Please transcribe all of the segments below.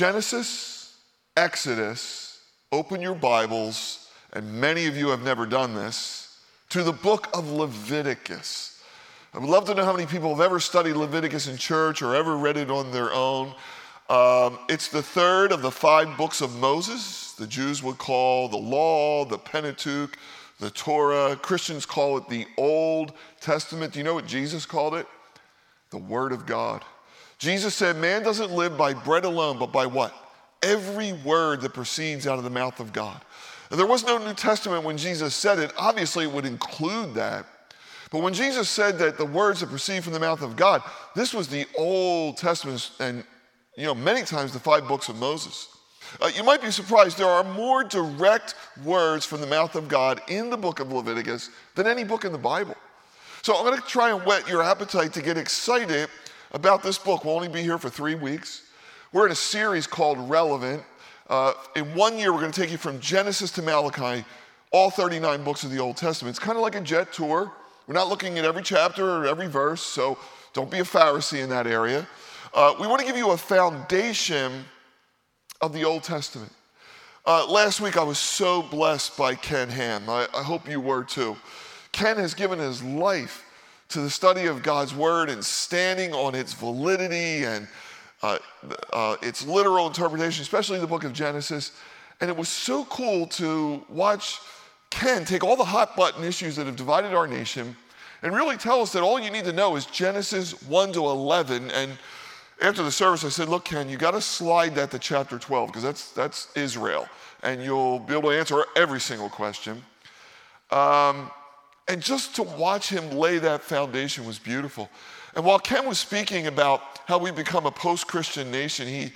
Genesis, Exodus, open your Bibles, and many of you have never done this, to the book of Leviticus. I would love to know how many people have ever studied Leviticus in church or ever read it on their own. Um, it's the third of the five books of Moses. The Jews would call the law, the Pentateuch, the Torah. Christians call it the Old Testament. Do you know what Jesus called it? The Word of God. Jesus said, Man doesn't live by bread alone, but by what? Every word that proceeds out of the mouth of God. And there was no New Testament when Jesus said it. Obviously, it would include that. But when Jesus said that the words that proceed from the mouth of God, this was the Old Testament and, you know, many times the five books of Moses. Uh, you might be surprised, there are more direct words from the mouth of God in the book of Leviticus than any book in the Bible. So I'm going to try and whet your appetite to get excited about this book. We'll only be here for three weeks. We're in a series called Relevant. Uh, in one year, we're going to take you from Genesis to Malachi, all 39 books of the Old Testament. It's kind of like a jet tour. We're not looking at every chapter or every verse, so don't be a Pharisee in that area. Uh, we want to give you a foundation of the Old Testament. Uh, last week, I was so blessed by Ken Ham. I, I hope you were too. Ken has given his life to the study of God's Word and standing on its validity and uh, uh, its literal interpretation, especially the book of Genesis. And it was so cool to watch Ken take all the hot button issues that have divided our nation and really tell us that all you need to know is Genesis 1 to 11 and after the service, I said, Look, Ken, you got to slide that to chapter 12 because that's, that's Israel, and you'll be able to answer every single question. Um, and just to watch him lay that foundation was beautiful. And while Ken was speaking about how we become a post Christian nation, he,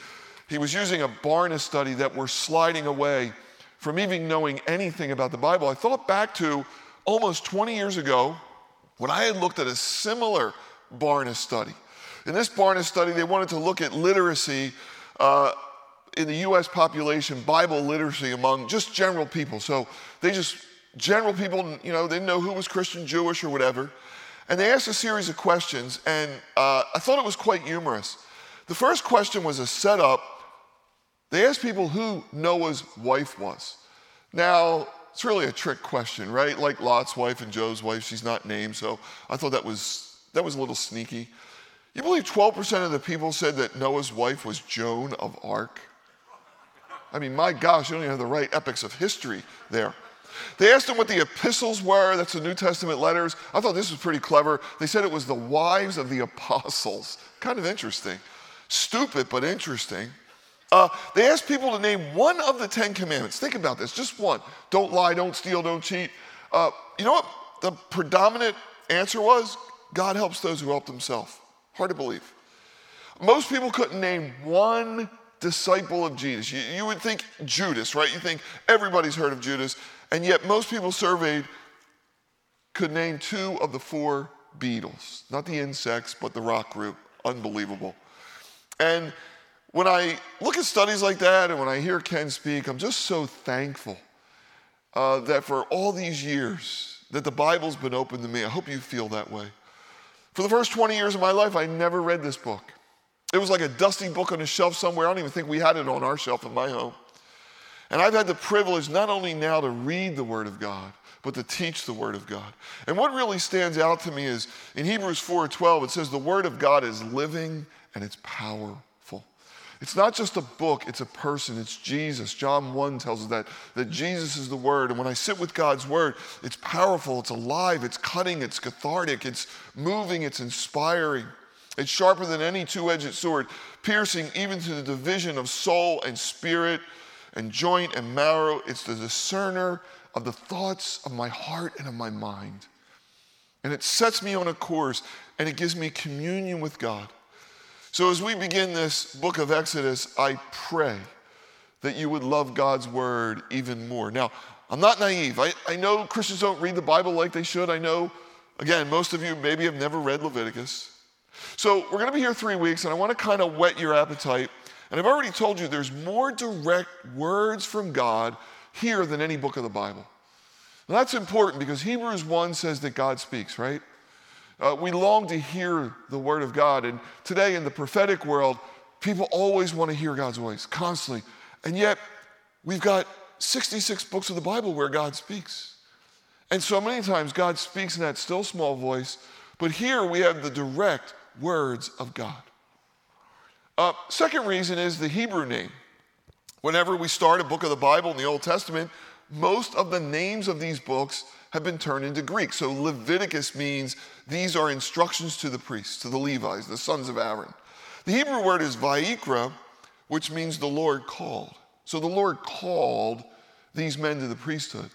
he was using a Barna study that we're sliding away from even knowing anything about the Bible. I thought back to almost 20 years ago when I had looked at a similar Barna study. In this Barna study, they wanted to look at literacy uh, in the US population, Bible literacy among just general people. So they just, general people, you know, they didn't know who was Christian, Jewish, or whatever. And they asked a series of questions, and uh, I thought it was quite humorous. The first question was a setup. They asked people who Noah's wife was. Now, it's really a trick question, right? Like Lot's wife and Job's wife, she's not named, so I thought that was, that was a little sneaky. You believe 12% of the people said that Noah's wife was Joan of Arc? I mean, my gosh, you don't even have the right epics of history there. They asked him what the epistles were, that's the New Testament letters. I thought this was pretty clever. They said it was the wives of the apostles. Kind of interesting. Stupid, but interesting. Uh, they asked people to name one of the Ten Commandments. Think about this, just one. Don't lie, don't steal, don't cheat. Uh, you know what the predominant answer was? God helps those who help themselves. Hard to believe. Most people couldn't name one disciple of Jesus. You, you, would think Judas, right? You think everybody's heard of Judas, and yet most people surveyed could name two of the four Beatles. Not the insects, but the rock group. Unbelievable. And when I look at studies like that and when I hear Ken speak, I'm just so thankful uh, that for all these years that the Bible's been open to me. I hope you feel that way. For the first 20 years of my life, I never read this book. It was like a dusty book on a shelf somewhere. I don't even think we had it on our shelf in my home. And I've had the privilege not only now to read the Word of God, but to teach the Word of God. And what really stands out to me is in Hebrews 4:12, it says the Word of God is living and it's powerful. It's not just a book, it's a person, it's Jesus. John 1 tells us that, that Jesus is the Word. And when I sit with God's Word, it's powerful, it's alive, it's cutting, it's cathartic, it's moving, it's inspiring. It's sharper than any two edged sword, piercing even to the division of soul and spirit and joint and marrow. It's the discerner of the thoughts of my heart and of my mind. And it sets me on a course and it gives me communion with God. So, as we begin this book of Exodus, I pray that you would love God's word even more. Now, I'm not naive. I, I know Christians don't read the Bible like they should. I know, again, most of you maybe have never read Leviticus. So, we're going to be here three weeks, and I want to kind of whet your appetite. And I've already told you there's more direct words from God here than any book of the Bible. Now, that's important because Hebrews 1 says that God speaks, right? Uh, we long to hear the word of God. And today in the prophetic world, People always want to hear God's voice, constantly. And yet, we've got 66 books of the Bible where God speaks. And so many times God speaks in that still small voice, but here we have the direct words of God. Uh, second reason is the Hebrew name. Whenever we start a book of the Bible in the Old Testament, most of the names of these books have been turned into Greek. So Leviticus means these are instructions to the priests, to the Levites, the sons of Aaron. The Hebrew word is Vayikra, which means the Lord called. So the Lord called these men to the priesthood.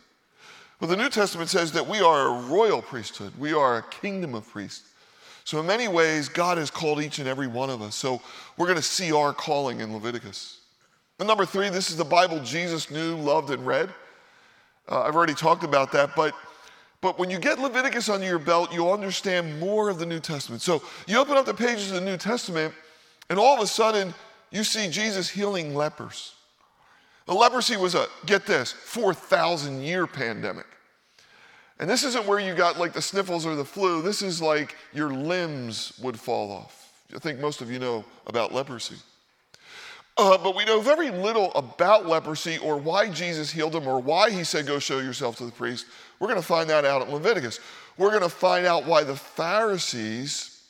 But the New Testament says that we are a royal priesthood, we are a kingdom of priests. So, in many ways, God has called each and every one of us. So, we're going to see our calling in Leviticus. And number three, this is the Bible Jesus knew, loved, and read. Uh, I've already talked about that, but but when you get Leviticus under your belt, you'll understand more of the New Testament. So you open up the pages of the New Testament, and all of a sudden, you see Jesus healing lepers. The leprosy was a, get this, 4,000 year pandemic. And this isn't where you got like the sniffles or the flu. This is like your limbs would fall off. I think most of you know about leprosy. Uh, but we know very little about leprosy or why Jesus healed him or why he said, Go show yourself to the priest. We're going to find that out in Leviticus. We're going to find out why the Pharisees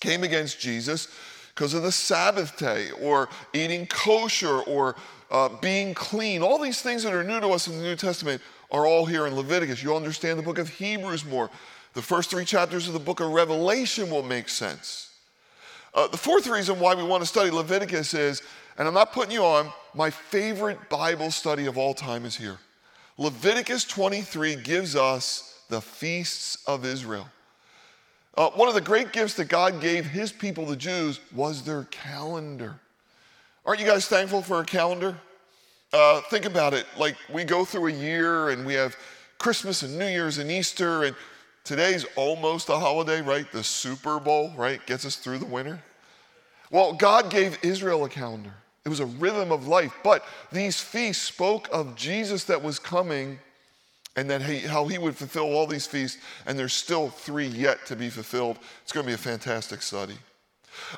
came against Jesus because of the Sabbath day or eating kosher or uh, being clean. All these things that are new to us in the New Testament are all here in Leviticus. You'll understand the book of Hebrews more. The first three chapters of the book of Revelation will make sense. Uh, the fourth reason why we want to study Leviticus is, and I'm not putting you on, my favorite Bible study of all time is here. Leviticus 23 gives us the feasts of Israel. Uh, one of the great gifts that God gave his people, the Jews, was their calendar. Aren't you guys thankful for a calendar? Uh, think about it. Like we go through a year and we have Christmas and New Year's and Easter, and today's almost a holiday, right? The Super Bowl, right? Gets us through the winter. Well, God gave Israel a calendar. It was a rhythm of life. But these feasts spoke of Jesus that was coming and that he, how he would fulfill all these feasts. And there's still three yet to be fulfilled. It's going to be a fantastic study.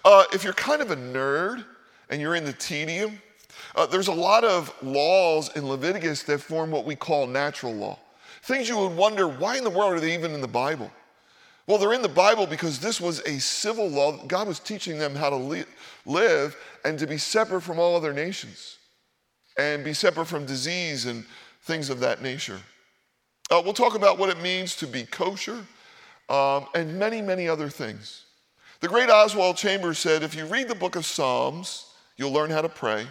Uh, if you're kind of a nerd and you're in the tedium, uh, there's a lot of laws in Leviticus that form what we call natural law. Things you would wonder why in the world are they even in the Bible? Well, they're in the Bible because this was a civil law. God was teaching them how to li- live and to be separate from all other nations and be separate from disease and things of that nature. Uh, we'll talk about what it means to be kosher um, and many, many other things. The great Oswald Chambers said if you read the book of Psalms, you'll learn how to pray.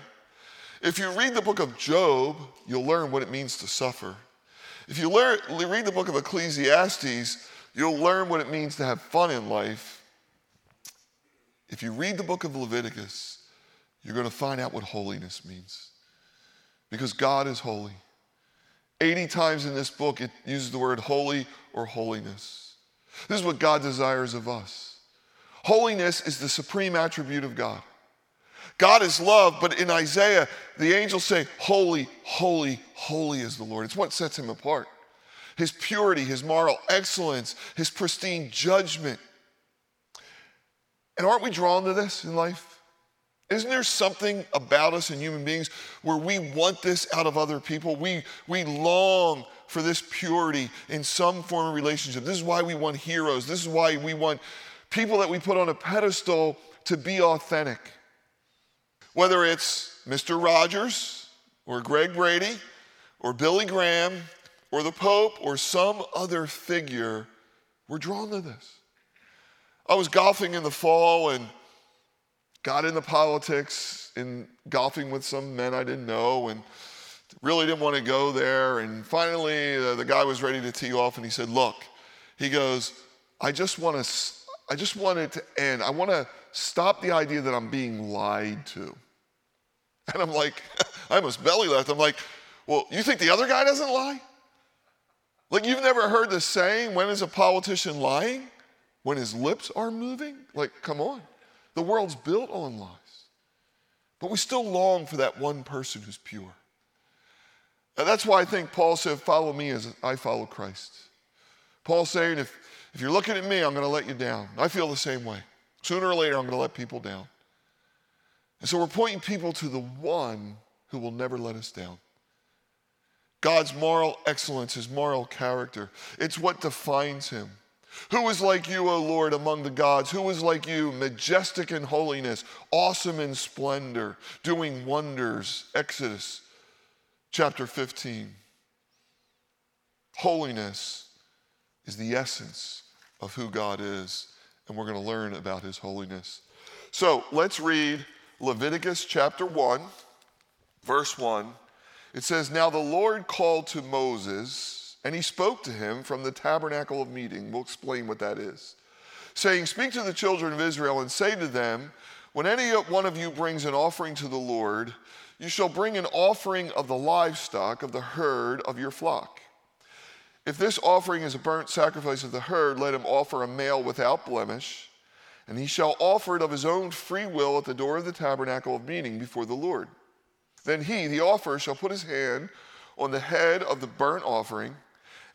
If you read the book of Job, you'll learn what it means to suffer. If you learn, read the book of Ecclesiastes, You'll learn what it means to have fun in life. If you read the book of Leviticus, you're going to find out what holiness means. Because God is holy. 80 times in this book, it uses the word holy or holiness. This is what God desires of us. Holiness is the supreme attribute of God. God is love, but in Isaiah, the angels say, Holy, holy, holy is the Lord. It's what sets him apart his purity, his moral excellence, his pristine judgment. And aren't we drawn to this in life? Isn't there something about us and human beings where we want this out of other people? We, we long for this purity in some form of relationship. This is why we want heroes. This is why we want people that we put on a pedestal to be authentic. Whether it's Mr. Rogers or Greg Brady or Billy Graham or the Pope or some other figure, we're drawn to this. I was golfing in the fall and got into politics in golfing with some men I didn't know and really didn't want to go there. And finally, uh, the guy was ready to tee off and he said, Look, he goes, I just want to, I just want it to end. I want to stop the idea that I'm being lied to. And I'm like, I almost belly laughed. I'm like, Well, you think the other guy doesn't lie? Like, you've never heard the saying, when is a politician lying? When his lips are moving? Like, come on. The world's built on lies. But we still long for that one person who's pure. And that's why I think Paul said, Follow me as I follow Christ. Paul's saying, if, if you're looking at me, I'm going to let you down. I feel the same way. Sooner or later, I'm going to let people down. And so we're pointing people to the one who will never let us down. God's moral excellence, his moral character, it's what defines him. Who is like you, O Lord, among the gods? Who is like you, majestic in holiness, awesome in splendor, doing wonders? Exodus chapter 15. Holiness is the essence of who God is, and we're going to learn about his holiness. So let's read Leviticus chapter 1, verse 1. It says, Now the Lord called to Moses, and he spoke to him from the tabernacle of meeting. We'll explain what that is. Saying, Speak to the children of Israel and say to them, When any one of you brings an offering to the Lord, you shall bring an offering of the livestock of the herd of your flock. If this offering is a burnt sacrifice of the herd, let him offer a male without blemish, and he shall offer it of his own free will at the door of the tabernacle of meeting before the Lord. Then he, the offerer, shall put his hand on the head of the burnt offering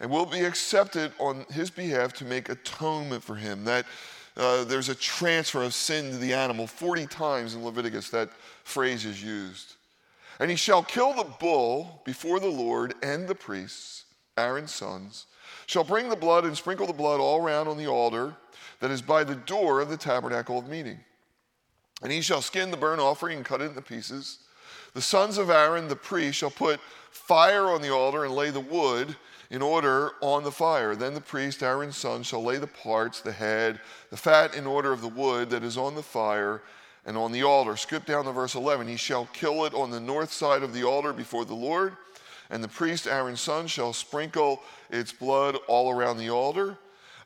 and will be accepted on his behalf to make atonement for him. That uh, there's a transfer of sin to the animal. 40 times in Leviticus that phrase is used. And he shall kill the bull before the Lord and the priests, Aaron's sons, shall bring the blood and sprinkle the blood all round on the altar that is by the door of the tabernacle of meeting. And he shall skin the burnt offering and cut it into pieces. The sons of Aaron, the priest, shall put fire on the altar and lay the wood in order on the fire. Then the priest, Aaron's son, shall lay the parts, the head, the fat in order of the wood that is on the fire and on the altar. Skip down to verse 11. He shall kill it on the north side of the altar before the Lord, and the priest, Aaron's son, shall sprinkle its blood all around the altar.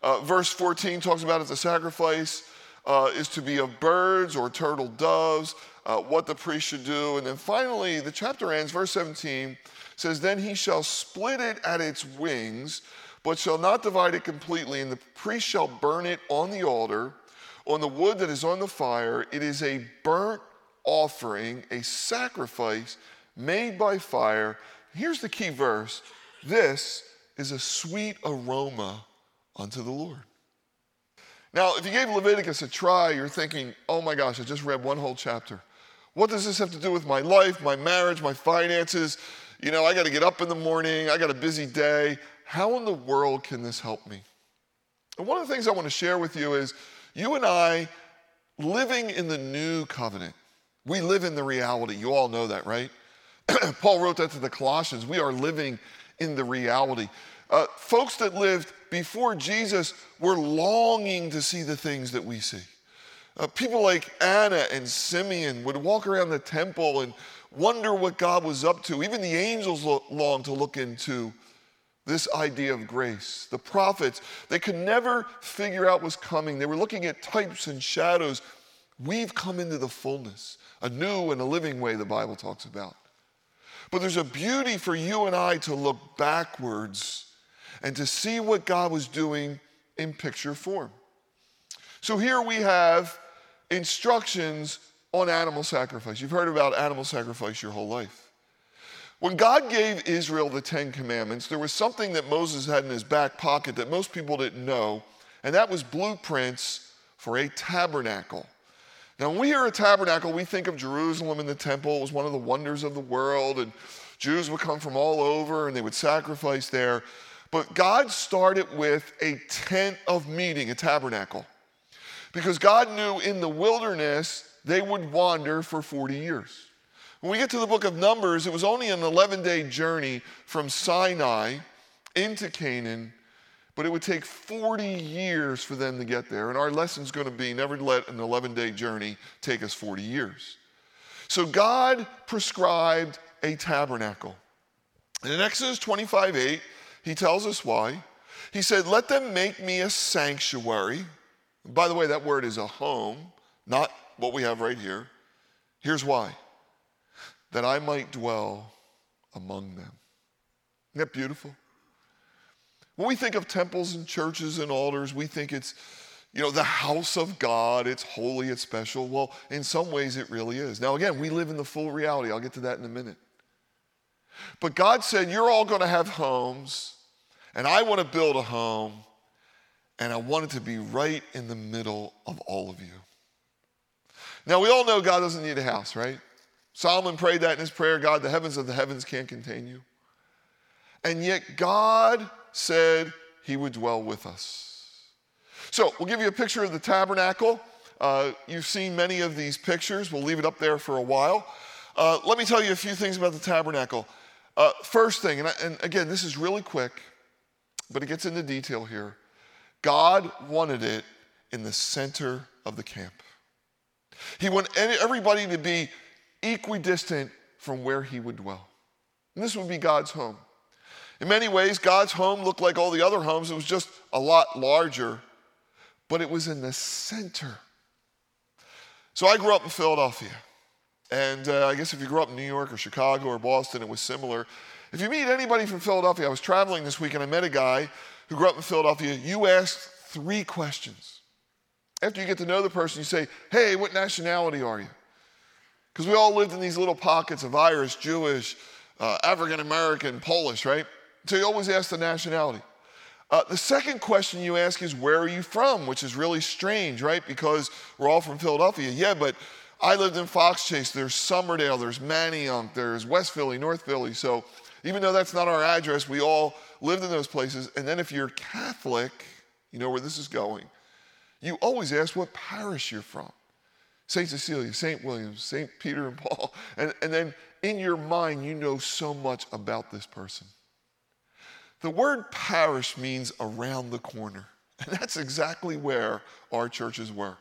Uh, verse 14 talks about if the sacrifice uh, is to be of birds or turtle doves uh, what the priest should do. And then finally, the chapter ends, verse 17 says, Then he shall split it at its wings, but shall not divide it completely, and the priest shall burn it on the altar, on the wood that is on the fire. It is a burnt offering, a sacrifice made by fire. Here's the key verse this is a sweet aroma unto the Lord. Now, if you gave Leviticus a try, you're thinking, oh my gosh, I just read one whole chapter. What does this have to do with my life, my marriage, my finances? You know, I got to get up in the morning, I got a busy day. How in the world can this help me? And one of the things I want to share with you is you and I living in the new covenant. We live in the reality. You all know that, right? Paul wrote that to the Colossians. We are living in the reality. Uh, folks that lived before Jesus were longing to see the things that we see. Uh, people like Anna and Simeon would walk around the temple and wonder what God was up to. Even the angels longed to look into this idea of grace. The prophets, they could never figure out what's coming. They were looking at types and shadows. We've come into the fullness, a new and a living way the Bible talks about. But there's a beauty for you and I to look backwards and to see what God was doing in picture form. So here we have instructions on animal sacrifice. You've heard about animal sacrifice your whole life. When God gave Israel the Ten Commandments, there was something that Moses had in his back pocket that most people didn't know, and that was blueprints for a tabernacle. Now, when we hear a tabernacle, we think of Jerusalem and the temple. It was one of the wonders of the world, and Jews would come from all over and they would sacrifice there. But God started with a tent of meeting, a tabernacle. Because God knew in the wilderness they would wander for 40 years. When we get to the book of Numbers, it was only an 11 day journey from Sinai into Canaan, but it would take 40 years for them to get there. And our lesson is going to be never let an 11 day journey take us 40 years. So God prescribed a tabernacle. And in Exodus 25 8, he tells us why. He said, Let them make me a sanctuary by the way, that word is a home, not what we have right here. Here's why that I might dwell among them. Isn't that beautiful? When we think of temples and churches and altars, we think it's, you know, the house of God, it's holy, it's special. Well, in some ways, it really is. Now, again, we live in the full reality. I'll get to that in a minute. But God said, You're all going to have homes, and I want to build a home and I wanted to be right in the middle of all of you. Now, we all know God doesn't need a house, right? Solomon prayed that in his prayer God, the heavens of the heavens can't contain you. And yet, God said he would dwell with us. So, we'll give you a picture of the tabernacle. Uh, you've seen many of these pictures. We'll leave it up there for a while. Uh, let me tell you a few things about the tabernacle. Uh, first thing, and, I, and again, this is really quick, but it gets into detail here. God wanted it in the center of the camp. He wanted everybody to be equidistant from where he would dwell. And this would be God's home. In many ways, God's home looked like all the other homes. It was just a lot larger, but it was in the center. So I grew up in Philadelphia. And uh, I guess if you grew up in New York or Chicago or Boston, it was similar. If you meet anybody from Philadelphia, I was traveling this week and I met a guy who grew up in Philadelphia. You ask three questions. After you get to know the person, you say, Hey, what nationality are you? Because we all lived in these little pockets of Irish, Jewish, uh, African American, Polish, right? So you always ask the nationality. Uh, the second question you ask is, Where are you from? Which is really strange, right? Because we're all from Philadelphia. Yeah, but I lived in Fox Chase. There's Summerdale, there's Manayunk, there's West Philly, North Philly. So even though that's not our address, we all lived in those places. And then if you're Catholic, you know where this is going. You always ask what parish you're from. St. Cecilia, St. Williams, St. Peter and Paul. And, and then in your mind, you know so much about this person. The word parish means around the corner. And that's exactly where our churches were.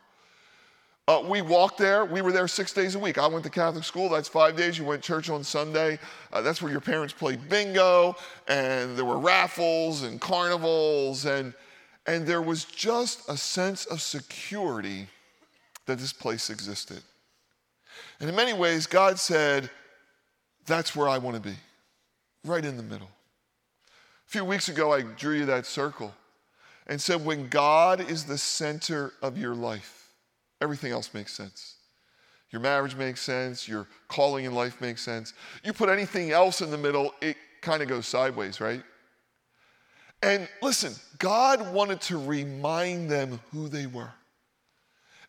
Uh, we walked there. We were there six days a week. I went to Catholic school. That's five days. You went church on Sunday. Uh, that's where your parents played bingo, and there were raffles and carnivals, and and there was just a sense of security that this place existed. And in many ways, God said, "That's where I want to be, right in the middle." A few weeks ago, I drew you that circle, and said, "When God is the center of your life." Everything else makes sense. Your marriage makes sense. Your calling in life makes sense. You put anything else in the middle, it kind of goes sideways, right? And listen, God wanted to remind them who they were.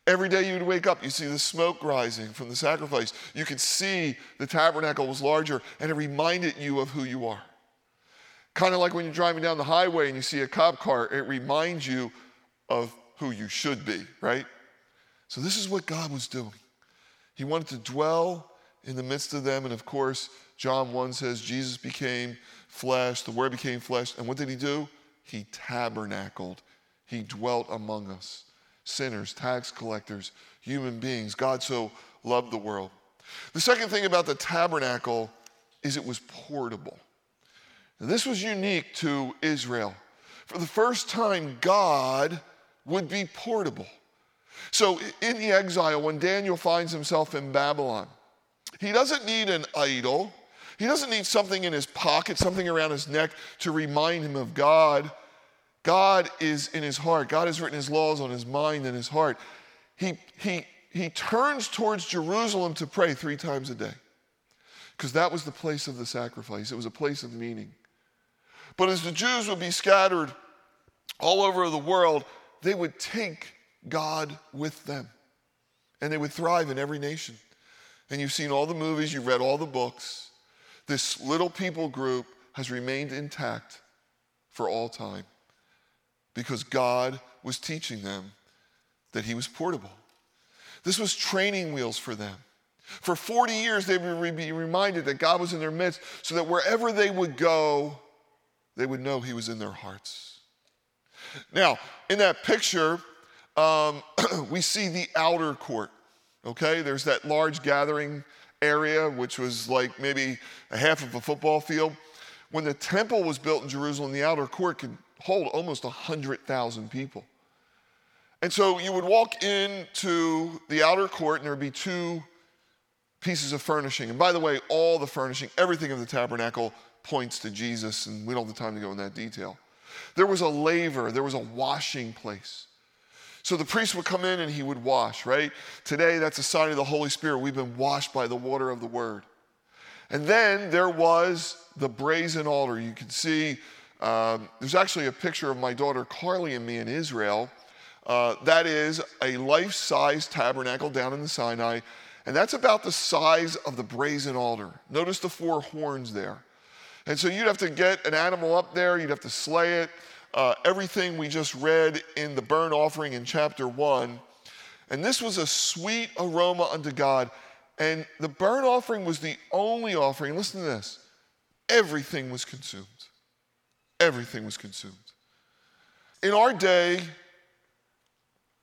Every day you'd wake up, you see the smoke rising from the sacrifice. You could see the tabernacle was larger, and it reminded you of who you are. Kind of like when you're driving down the highway and you see a cop car, it reminds you of who you should be, right? So, this is what God was doing. He wanted to dwell in the midst of them. And of course, John 1 says Jesus became flesh, the Word became flesh. And what did he do? He tabernacled, he dwelt among us sinners, tax collectors, human beings. God so loved the world. The second thing about the tabernacle is it was portable. This was unique to Israel. For the first time, God would be portable. So, in the exile, when Daniel finds himself in Babylon, he doesn't need an idol. He doesn't need something in his pocket, something around his neck to remind him of God. God is in his heart. God has written his laws on his mind and his heart. He, he, he turns towards Jerusalem to pray three times a day because that was the place of the sacrifice, it was a place of meaning. But as the Jews would be scattered all over the world, they would take God with them. And they would thrive in every nation. And you've seen all the movies, you've read all the books. This little people group has remained intact for all time because God was teaching them that He was portable. This was training wheels for them. For 40 years, they would be reminded that God was in their midst so that wherever they would go, they would know He was in their hearts. Now, in that picture, um, we see the outer court. Okay, there's that large gathering area, which was like maybe a half of a football field. When the temple was built in Jerusalem, the outer court could hold almost 100,000 people. And so you would walk into the outer court, and there would be two pieces of furnishing. And by the way, all the furnishing, everything of the tabernacle points to Jesus, and we don't have the time to go in that detail. There was a laver, there was a washing place. So the priest would come in and he would wash, right? Today, that's a sign of the Holy Spirit. We've been washed by the water of the Word. And then there was the brazen altar. You can see um, there's actually a picture of my daughter Carly and me in Israel. Uh, that is a life size tabernacle down in the Sinai, and that's about the size of the brazen altar. Notice the four horns there. And so you'd have to get an animal up there, you'd have to slay it. Uh, everything we just read in the burnt offering in chapter 1. And this was a sweet aroma unto God. And the burnt offering was the only offering. Listen to this everything was consumed. Everything was consumed. In our day,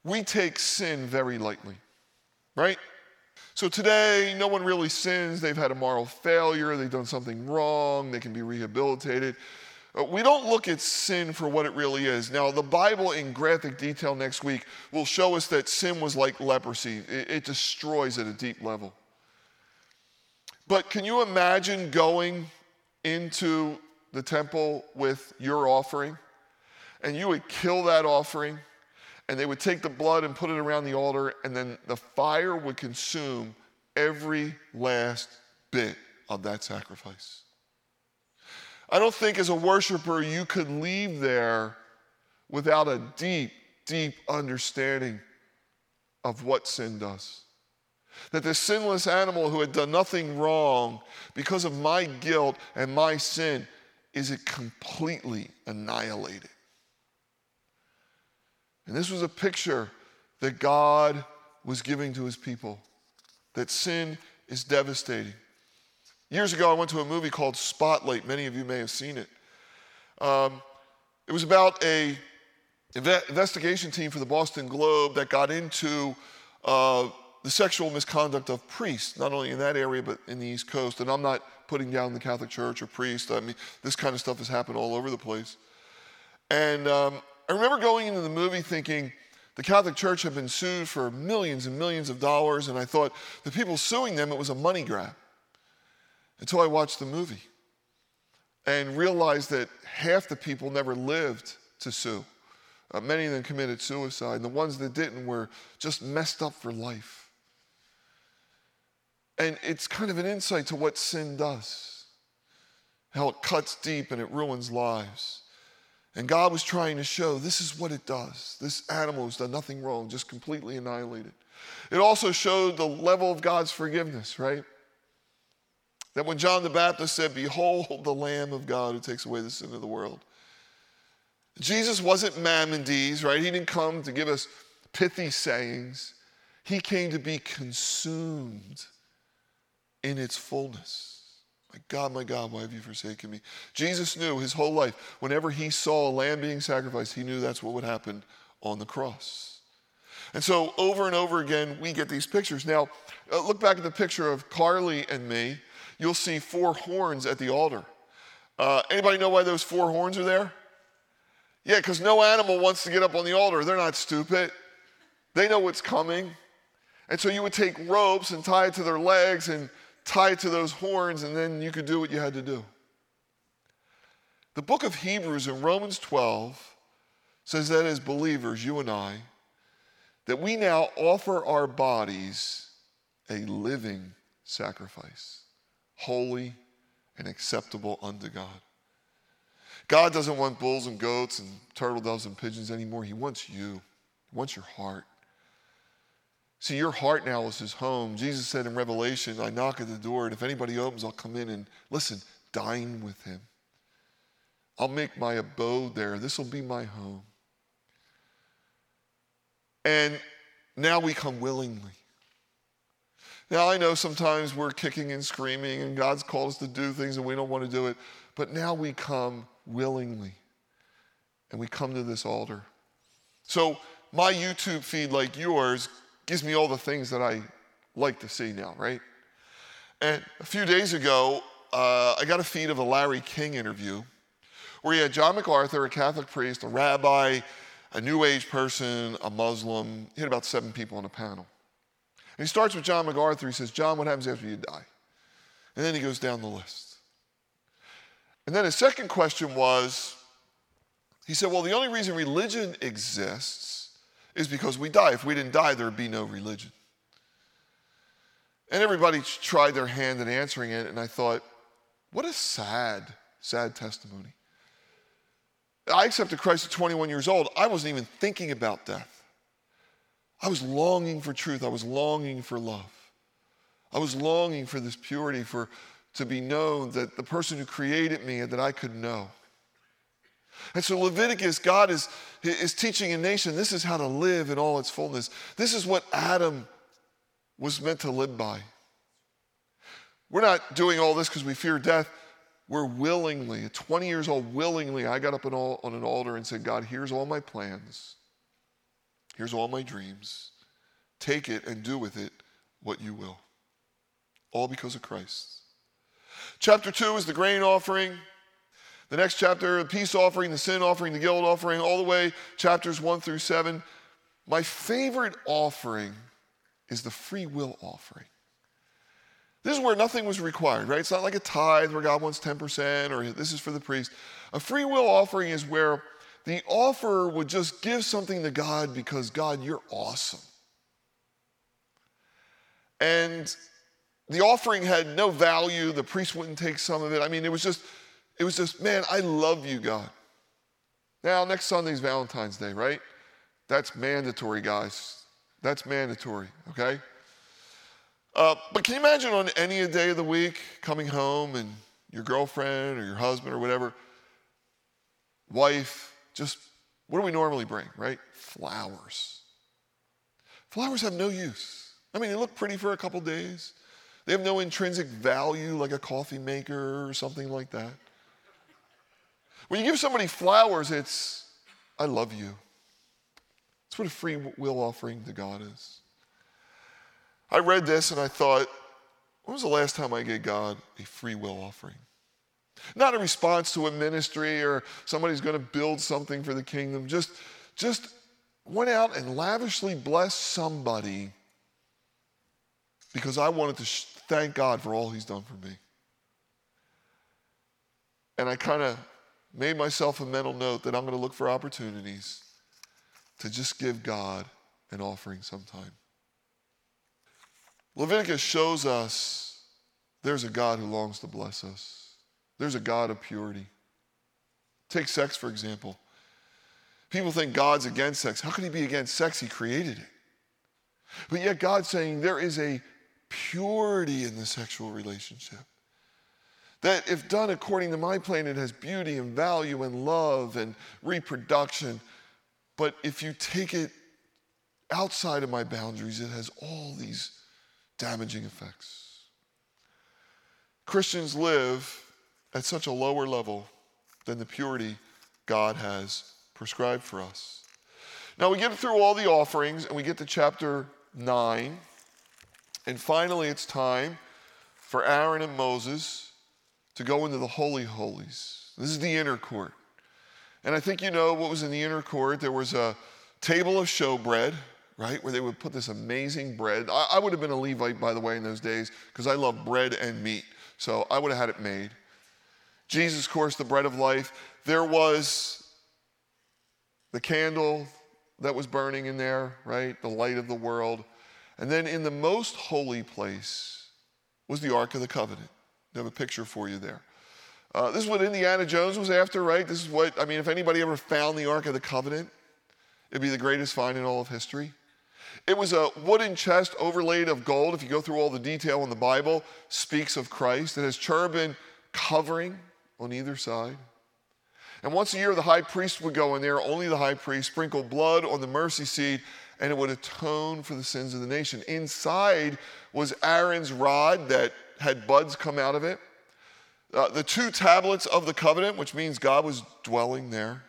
we take sin very lightly, right? So today, no one really sins. They've had a moral failure, they've done something wrong, they can be rehabilitated. Uh, we don't look at sin for what it really is. Now, the Bible in graphic detail next week will show us that sin was like leprosy, it, it destroys at a deep level. But can you imagine going into the temple with your offering and you would kill that offering? And they would take the blood and put it around the altar, and then the fire would consume every last bit of that sacrifice. I don't think as a worshiper you could leave there without a deep, deep understanding of what sin does. That the sinless animal who had done nothing wrong because of my guilt and my sin is it completely annihilated. And this was a picture that God was giving to his people that sin is devastating. Years ago, I went to a movie called Spotlight. Many of you may have seen it. Um, it was about a investigation team for the Boston Globe that got into uh, the sexual misconduct of priests, not only in that area but in the East Coast. And I'm not putting down the Catholic Church or priests. I mean, this kind of stuff has happened all over the place. And um, I remember going into the movie thinking the Catholic Church had been sued for millions and millions of dollars, and I thought the people suing them, it was a money grab. Until I watched the movie and realized that half the people never lived to sue. Uh, many of them committed suicide, and the ones that didn't were just messed up for life. And it's kind of an insight to what sin does, how it cuts deep and it ruins lives. And God was trying to show this is what it does. This animal has done nothing wrong, just completely annihilated. It also showed the level of God's forgiveness, right? That when John the Baptist said, Behold the Lamb of God who takes away the sin of the world. Jesus wasn't Maimonides, right? He didn't come to give us pithy sayings. He came to be consumed in its fullness. My God, my God, why have you forsaken me? Jesus knew his whole life, whenever he saw a lamb being sacrificed, he knew that's what would happen on the cross. And so over and over again, we get these pictures. Now, uh, look back at the picture of Carly and me. You'll see four horns at the altar. Uh, anybody know why those four horns are there? Yeah, because no animal wants to get up on the altar. They're not stupid. They know what's coming. And so you would take ropes and tie it to their legs and tie it to those horns, and then you could do what you had to do. The book of Hebrews in Romans 12 says that as believers, you and I, that we now offer our bodies a living sacrifice, holy and acceptable unto God. God doesn't want bulls and goats and turtle doves and pigeons anymore. He wants you, He wants your heart. See, your heart now is his home. Jesus said in Revelation, I knock at the door, and if anybody opens, I'll come in and listen, dine with him. I'll make my abode there. This will be my home. And now we come willingly. Now, I know sometimes we're kicking and screaming, and God's called us to do things and we don't want to do it, but now we come willingly. And we come to this altar. So, my YouTube feed, like yours, gives me all the things that I like to see now, right? And a few days ago, uh, I got a feed of a Larry King interview where he had John MacArthur, a Catholic priest, a rabbi, a New Age person, a Muslim. He had about seven people on a panel. And he starts with John MacArthur. He says, John, what happens after you die? And then he goes down the list. And then his second question was, he said, well, the only reason religion exists is because we die. If we didn't die, there would be no religion. And everybody tried their hand at answering it, and I thought, what a sad, sad testimony. I accepted Christ at 21 years old. I wasn't even thinking about death. I was longing for truth. I was longing for love. I was longing for this purity, for to be known that the person who created me and that I could know. And so Leviticus, God is, is teaching a nation this is how to live in all its fullness. This is what Adam was meant to live by. We're not doing all this because we fear death. We're willingly, at 20 years old, willingly, I got up on an altar and said, God, here's all my plans. Here's all my dreams. Take it and do with it what you will. All because of Christ. Chapter 2 is the grain offering. The next chapter, the peace offering, the sin offering, the guilt offering, all the way, chapters 1 through 7. My favorite offering is the free will offering. This is where nothing was required, right? It's not like a tithe where God wants 10% or this is for the priest. A free will offering is where the offerer would just give something to God because, God, you're awesome. And the offering had no value. The priest wouldn't take some of it. I mean, it was just, it was just, man, I love you, God. Now, next Sunday's Valentine's Day, right? That's mandatory, guys. That's mandatory, okay? Uh, but can you imagine on any day of the week coming home and your girlfriend or your husband or whatever, wife, just what do we normally bring, right? Flowers. Flowers have no use. I mean, they look pretty for a couple days. They have no intrinsic value like a coffee maker or something like that. When you give somebody flowers, it's, I love you. That's what a free will offering to God is. I read this and I thought, when was the last time I gave God a free will offering? Not a response to a ministry or somebody's going to build something for the kingdom. Just, just went out and lavishly blessed somebody because I wanted to thank God for all he's done for me. And I kind of made myself a mental note that I'm going to look for opportunities to just give God an offering sometime. Leviticus shows us there's a God who longs to bless us. There's a God of purity. Take sex, for example. People think God's against sex. How could he be against sex? He created it. But yet, God's saying there is a purity in the sexual relationship. That, if done according to my plan, it has beauty and value and love and reproduction. But if you take it outside of my boundaries, it has all these damaging effects. Christians live at such a lower level than the purity God has prescribed for us. Now we get through all the offerings and we get to chapter 9. And finally, it's time for Aaron and Moses to go into the Holy Holies. This is the inner court. And I think you know what was in the inner court. There was a table of showbread, right, where they would put this amazing bread. I, I would have been a Levite, by the way, in those days, because I love bread and meat. So I would have had it made. Jesus, of course, the bread of life. There was the candle that was burning in there, right? The light of the world. And then in the most holy place was the Ark of the Covenant. Have a picture for you there. Uh, this is what Indiana Jones was after, right? This is what, I mean, if anybody ever found the Ark of the Covenant, it'd be the greatest find in all of history. It was a wooden chest overlaid of gold. If you go through all the detail in the Bible, speaks of Christ. It has cherubim covering on either side. And once a year, the high priest would go in there, only the high priest, sprinkle blood on the mercy seat, and it would atone for the sins of the nation. Inside was Aaron's rod that had buds come out of it, uh, the two tablets of the covenant, which means God was dwelling there,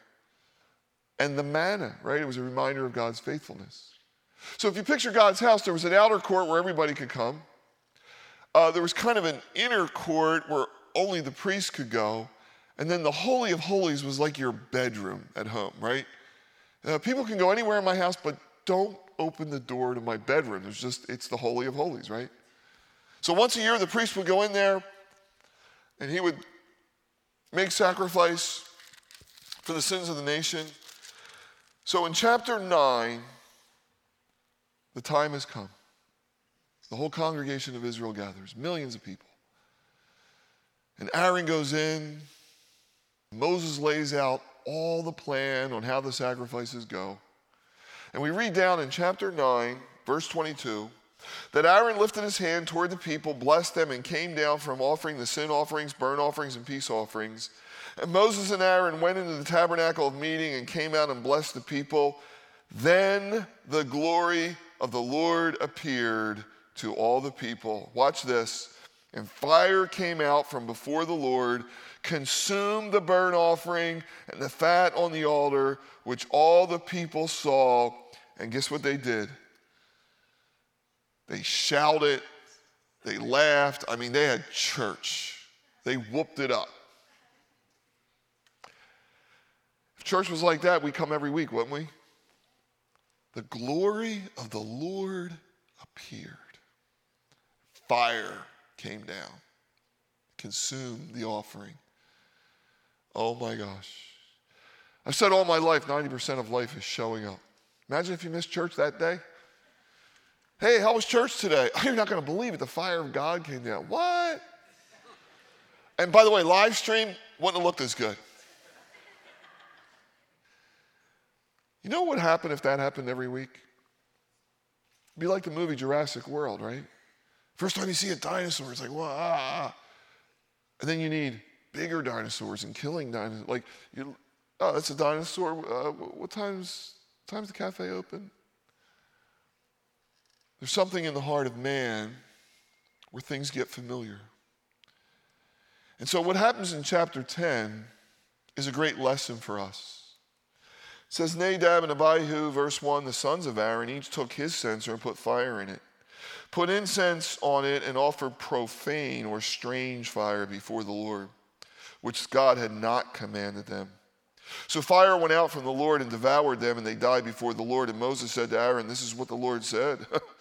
and the manna, right? It was a reminder of God's faithfulness. So if you picture God's house, there was an outer court where everybody could come. Uh, there was kind of an inner court where only the priest could go. And then the Holy of Holies was like your bedroom at home, right? Uh, people can go anywhere in my house, but don't open the door to my bedroom. There's just, it's the Holy of Holies, right? So once a year, the priest would go in there and he would make sacrifice for the sins of the nation. So in chapter 9, the time has come. The whole congregation of Israel gathers, millions of people. And Aaron goes in. Moses lays out all the plan on how the sacrifices go. And we read down in chapter 9, verse 22, that Aaron lifted his hand toward the people, blessed them, and came down from offering the sin offerings, burnt offerings, and peace offerings. And Moses and Aaron went into the tabernacle of meeting and came out and blessed the people. Then the glory of the Lord appeared to all the people. Watch this. And fire came out from before the Lord, consumed the burnt offering and the fat on the altar, which all the people saw. And guess what they did? They shouted, they laughed. I mean, they had church. They whooped it up. If church was like that, we'd come every week, wouldn't we? The glory of the Lord appeared. Fire came down, consumed the offering. Oh my gosh. I've said all my life 90% of life is showing up. Imagine if you missed church that day. Hey, how was church today? Oh, you're not going to believe it. The fire of God came down. What? And by the way, live stream wouldn't have looked as good. You know what would happen if that happened every week? It'd be like the movie Jurassic World, right? First time you see a dinosaur, it's like, wow. Ah. And then you need bigger dinosaurs and killing dinosaurs. Like, you, oh, that's a dinosaur. Uh, what time's, time's the cafe open? There's something in the heart of man where things get familiar. And so, what happens in chapter 10 is a great lesson for us. It says Nadab and Abihu, verse 1, the sons of Aaron, each took his censer and put fire in it, put incense on it, and offered profane or strange fire before the Lord, which God had not commanded them. So fire went out from the Lord and devoured them, and they died before the Lord. And Moses said to Aaron, This is what the Lord said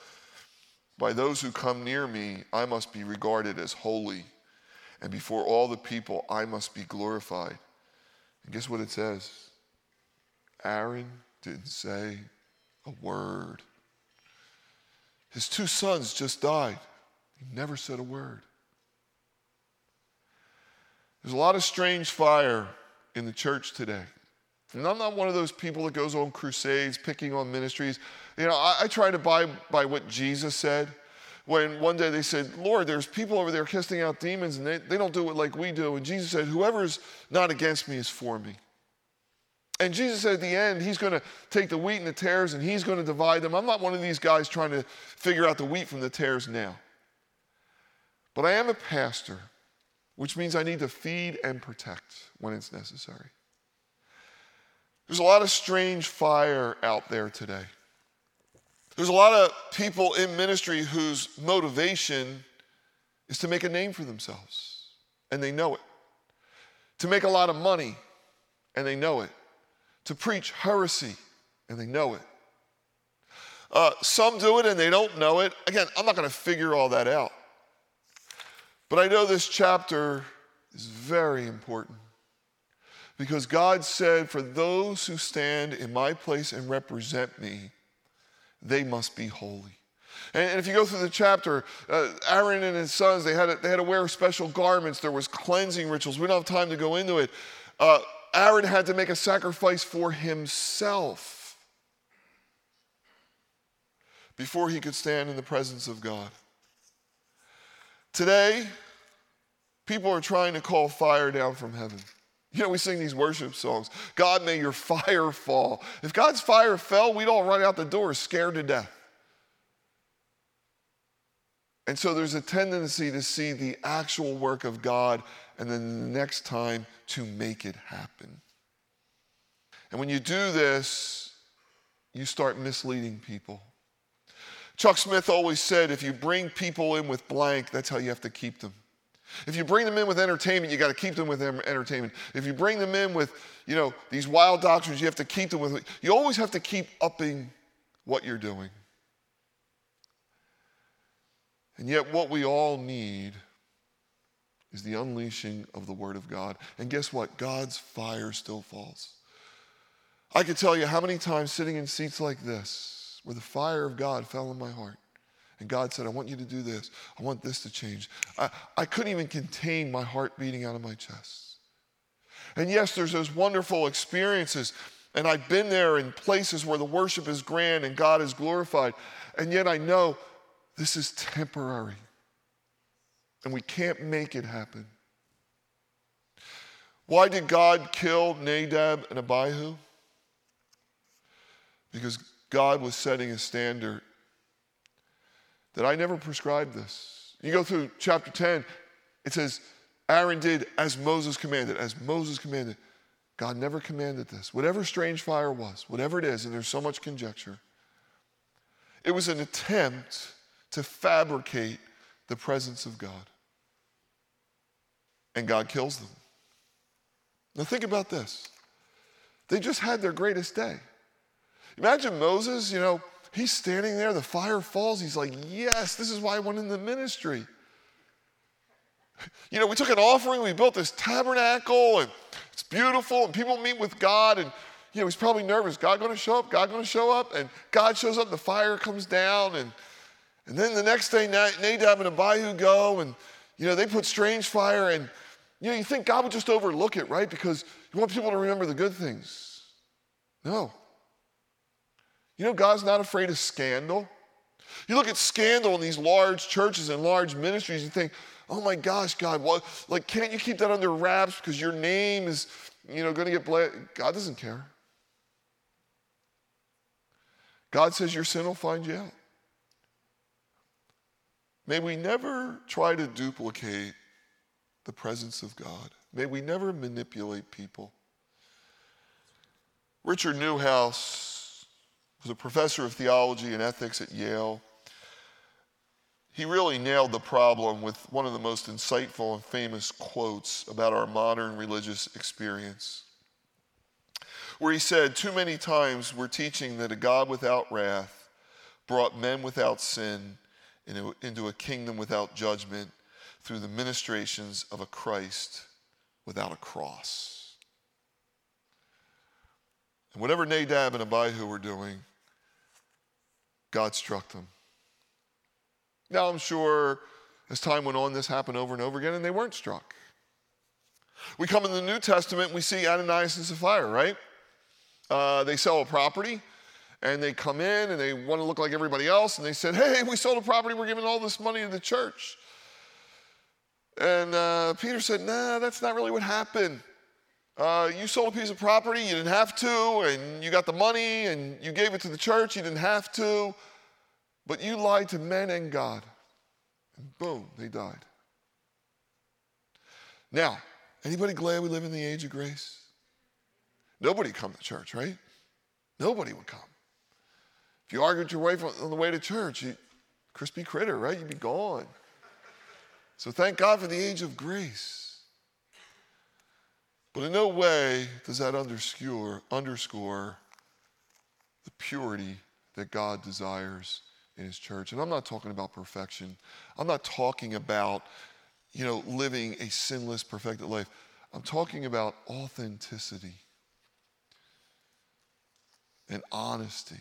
By those who come near me, I must be regarded as holy, and before all the people, I must be glorified. And guess what it says? Aaron didn't say a word. His two sons just died. He never said a word. There's a lot of strange fire in the church today. And I'm not one of those people that goes on crusades picking on ministries. You know, I, I try to buy by what Jesus said. When one day they said, Lord, there's people over there casting out demons and they, they don't do it like we do. And Jesus said, Whoever's not against me is for me. And Jesus said at the end, He's going to take the wheat and the tares and He's going to divide them. I'm not one of these guys trying to figure out the wheat from the tares now. But I am a pastor, which means I need to feed and protect when it's necessary. There's a lot of strange fire out there today. There's a lot of people in ministry whose motivation is to make a name for themselves, and they know it. To make a lot of money, and they know it to preach heresy, and they know it. Uh, some do it and they don't know it. Again, I'm not going to figure all that out. But I know this chapter is very important because God said, For those who stand in my place and represent me, they must be holy. And, if you go through the chapter, uh, Aaron and his sons, they had, to, they had to wear special garments. There was cleansing rituals. We don't have time to go into it. Uh, Aaron had to make a sacrifice for himself before he could stand in the presence of God. Today, people are trying to call fire down from heaven. You know, we sing these worship songs God, may your fire fall. If God's fire fell, we'd all run out the door scared to death. And so there's a tendency to see the actual work of God and then the next time to make it happen. And when you do this, you start misleading people. Chuck Smith always said if you bring people in with blank, that's how you have to keep them. If you bring them in with entertainment, you got to keep them with entertainment. If you bring them in with, you know, these wild doctrines, you have to keep them with. You always have to keep upping what you're doing. And yet, what we all need is the unleashing of the Word of God. And guess what? God's fire still falls. I could tell you how many times sitting in seats like this, where the fire of God fell in my heart, and God said, I want you to do this. I want this to change. I, I couldn't even contain my heart beating out of my chest. And yes, there's those wonderful experiences And I've been there in places where the worship is grand and God is glorified. And yet I know this is temporary. And we can't make it happen. Why did God kill Nadab and Abihu? Because God was setting a standard that I never prescribed this. You go through chapter 10, it says, Aaron did as Moses commanded, as Moses commanded. God never commanded this. Whatever strange fire was, whatever it is, and there's so much conjecture, it was an attempt to fabricate the presence of God. And God kills them. Now, think about this. They just had their greatest day. Imagine Moses, you know, he's standing there, the fire falls. He's like, Yes, this is why I went in the ministry. You know, we took an offering, we built this tabernacle, and it's beautiful, and people meet with God, and you know, he's probably nervous. God gonna show up? God gonna show up? And God shows up, the fire comes down, and and then the next day Nadab and Abihu go, and you know, they put strange fire, and you know, you think God would just overlook it, right? Because you want people to remember the good things. No. You know, God's not afraid of scandal. You look at scandal in these large churches and large ministries, you think, oh my gosh, God, what, like, can't you keep that under wraps because your name is, you know, going to get blessed? God doesn't care. God says your sin will find you out. May we never try to duplicate the presence of God. May we never manipulate people. Richard Neuhaus was a professor of theology and ethics at Yale he really nailed the problem with one of the most insightful and famous quotes about our modern religious experience, where he said, Too many times we're teaching that a God without wrath brought men without sin into a kingdom without judgment through the ministrations of a Christ without a cross. And whatever Nadab and Abihu were doing, God struck them. Now, I'm sure as time went on, this happened over and over again, and they weren't struck. We come in the New Testament, we see Ananias and Sapphira, right? Uh, they sell a property, and they come in and they want to look like everybody else, and they said, Hey, we sold a property, we're giving all this money to the church. And uh, Peter said, Nah, that's not really what happened. Uh, you sold a piece of property, you didn't have to, and you got the money, and you gave it to the church, you didn't have to. But you lied to men and God. And boom, they died. Now, anybody glad we live in the age of grace? Nobody come to church, right? Nobody would come. If you argued your wife on the way to church, you crispy critter, right? You'd be gone. So thank God for the age of grace. But in no way does that underscore, underscore the purity that God desires in his church. And I'm not talking about perfection. I'm not talking about, you know, living a sinless, perfected life. I'm talking about authenticity and honesty.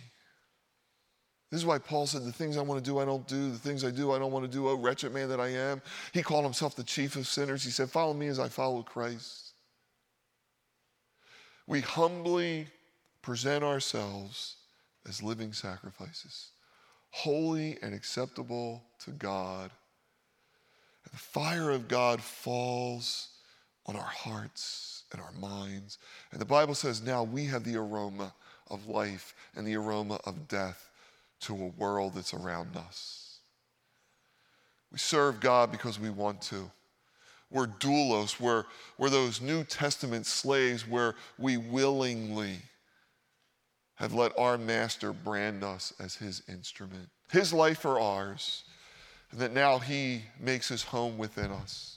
This is why Paul said, The things I want to do, I don't do. The things I do, I don't want to do. Oh, wretched man that I am. He called himself the chief of sinners. He said, Follow me as I follow Christ. We humbly present ourselves as living sacrifices holy and acceptable to God. And the fire of God falls on our hearts and our minds. And the Bible says now we have the aroma of life and the aroma of death to a world that's around us. We serve God because we want to. We're doulos, we're, we're those New Testament slaves where we willingly have let our master brand us as his instrument, his life for ours, and that now he makes his home within us.